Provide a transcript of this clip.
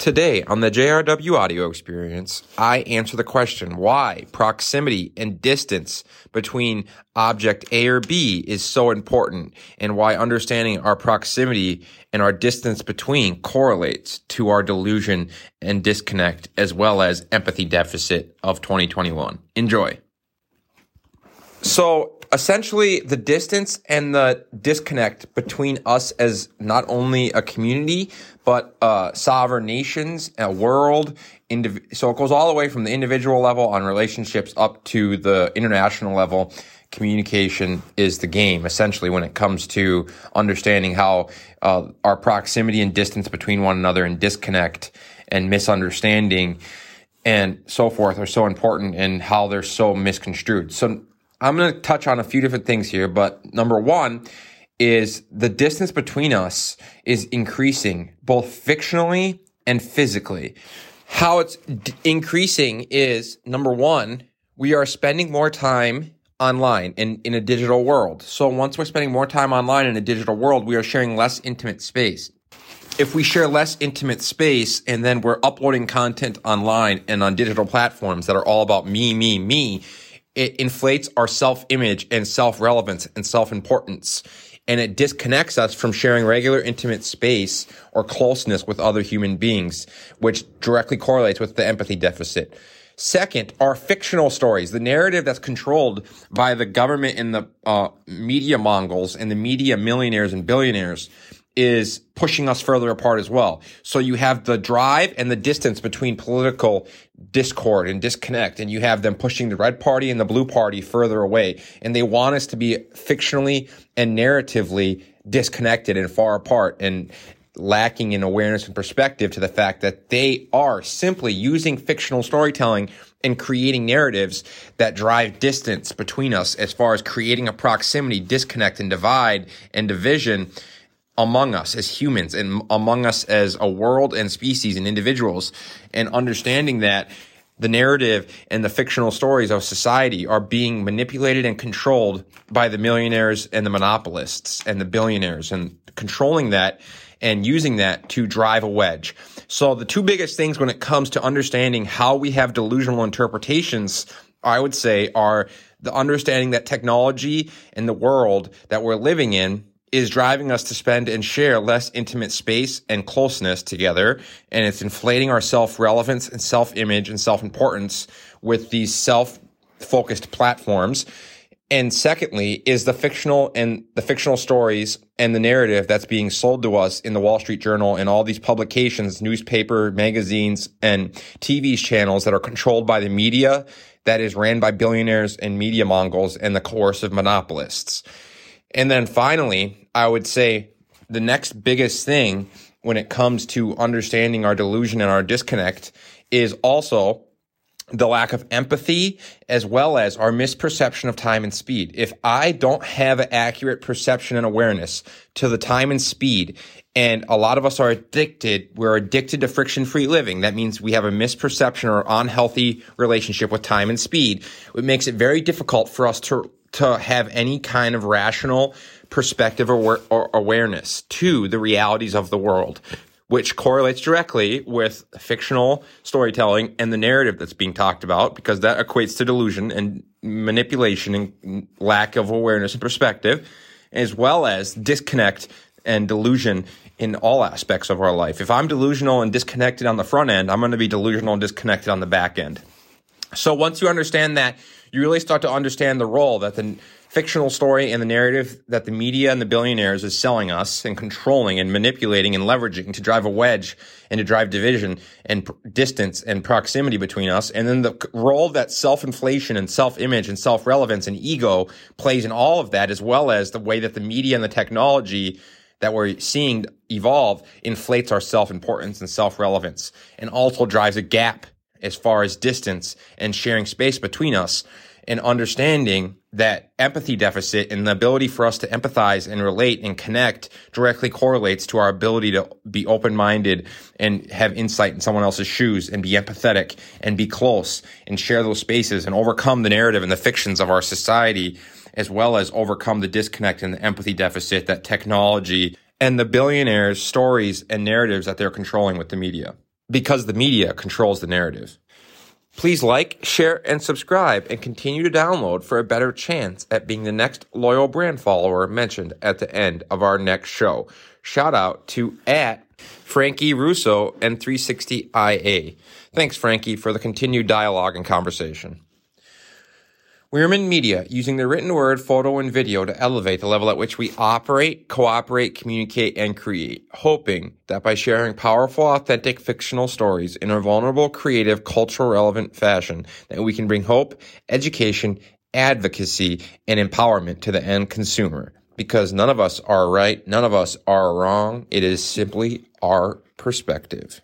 Today on the JRW audio experience, I answer the question why proximity and distance between object A or B is so important and why understanding our proximity and our distance between correlates to our delusion and disconnect as well as empathy deficit of 2021. Enjoy. So essentially the distance and the disconnect between us as not only a community but uh, sovereign nations, a world. Indiv- so it goes all the way from the individual level on relationships up to the international level. Communication is the game, essentially, when it comes to understanding how uh, our proximity and distance between one another and disconnect and misunderstanding and so forth are so important and how they're so misconstrued. So I'm going to touch on a few different things here, but number one is the distance between us is increasing both fictionally and physically. How it's d- increasing is number one, we are spending more time online in, in a digital world. So once we're spending more time online in a digital world, we are sharing less intimate space. If we share less intimate space and then we're uploading content online and on digital platforms that are all about me, me, me, it inflates our self image and self relevance and self importance. And it disconnects us from sharing regular intimate space or closeness with other human beings, which directly correlates with the empathy deficit. Second, our fictional stories, the narrative that's controlled by the government and the uh, media mongols and the media millionaires and billionaires is pushing us further apart as well. So you have the drive and the distance between political discord and disconnect, and you have them pushing the red party and the blue party further away. And they want us to be fictionally and narratively disconnected and far apart and lacking in awareness and perspective to the fact that they are simply using fictional storytelling and creating narratives that drive distance between us as far as creating a proximity, disconnect and divide and division among us as humans and among us as a world and species and individuals and understanding that the narrative and the fictional stories of society are being manipulated and controlled by the millionaires and the monopolists and the billionaires and controlling that and using that to drive a wedge. So the two biggest things when it comes to understanding how we have delusional interpretations, I would say are the understanding that technology and the world that we're living in is driving us to spend and share less intimate space and closeness together. And it's inflating our self relevance and self image and self importance with these self focused platforms. And secondly, is the fictional and the fictional stories and the narrative that's being sold to us in the Wall Street Journal and all these publications, newspaper, magazines, and TV channels that are controlled by the media that is ran by billionaires and media mongols and the coercive monopolists. And then finally, I would say the next biggest thing when it comes to understanding our delusion and our disconnect is also the lack of empathy as well as our misperception of time and speed. If I don't have an accurate perception and awareness to the time and speed, and a lot of us are addicted, we're addicted to friction free living. That means we have a misperception or unhealthy relationship with time and speed. It makes it very difficult for us to to have any kind of rational perspective or, or awareness to the realities of the world, which correlates directly with fictional storytelling and the narrative that's being talked about, because that equates to delusion and manipulation and lack of awareness and perspective, as well as disconnect and delusion in all aspects of our life. If I'm delusional and disconnected on the front end, I'm going to be delusional and disconnected on the back end. So once you understand that, you really start to understand the role that the fictional story and the narrative that the media and the billionaires is selling us and controlling and manipulating and leveraging to drive a wedge and to drive division and pr- distance and proximity between us. And then the role that self-inflation and self-image and self-relevance and ego plays in all of that, as well as the way that the media and the technology that we're seeing evolve inflates our self-importance and self-relevance and also drives a gap as far as distance and sharing space between us and understanding that empathy deficit and the ability for us to empathize and relate and connect directly correlates to our ability to be open-minded and have insight in someone else's shoes and be empathetic and be close and share those spaces and overcome the narrative and the fictions of our society as well as overcome the disconnect and the empathy deficit that technology and the billionaires stories and narratives that they're controlling with the media. Because the media controls the narrative. Please like, share, and subscribe and continue to download for a better chance at being the next loyal brand follower mentioned at the end of our next show. Shout out to at Frankie Russo and 360IA. Thanks, Frankie, for the continued dialogue and conversation. Wierman Media, using the written word, photo, and video to elevate the level at which we operate, cooperate, communicate, and create, hoping that by sharing powerful, authentic, fictional stories in a vulnerable, creative, cultural relevant fashion, that we can bring hope, education, advocacy, and empowerment to the end consumer. Because none of us are right, none of us are wrong. It is simply our perspective.